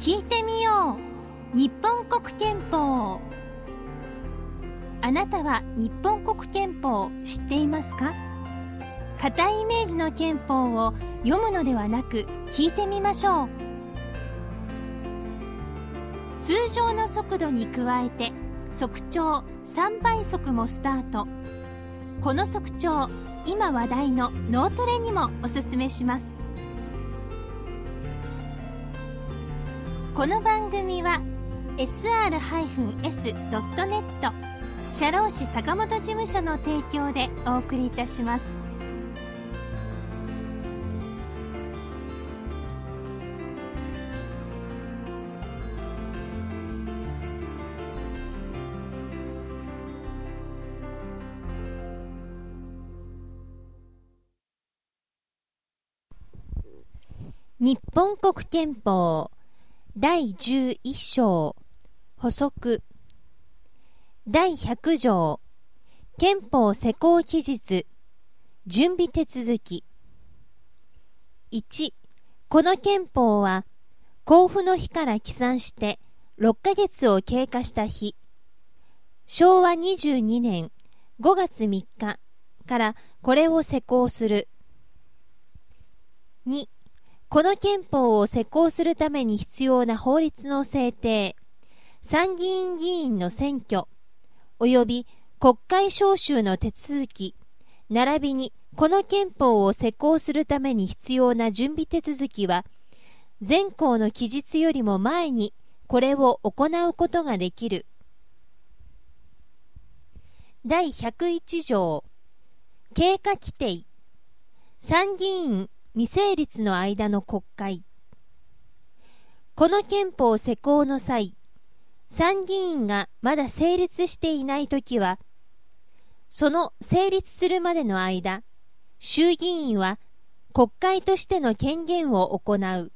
聞いてみよう。日本国憲法。あなたは日本国憲法を知っていますか？固いイメージの憲法を読むのではなく聞いてみましょう。通常の速度に加えて速調3倍速もスタート。この速調今話題の脳トレにもおすすめします。この番組は sr-s.net 社労士坂本事務所の提供でお送りいたします。日本国憲法第11章補足。第100条憲法施行期日準備手続き。1この憲法は交付の日から起算して6ヶ月を経過した日。昭和22年5月3日からこれを施行する。2この憲法を施行するために必要な法律の制定、参議院議員の選挙、及び国会召集の手続き、並びにこの憲法を施行するために必要な準備手続きは、前項の期日よりも前にこれを行うことができる。第101条経過規定参議院未成立の間の国会。この憲法施行の際参議院がまだ成立していない時はその成立するまでの間衆議院は国会としての権限を行う。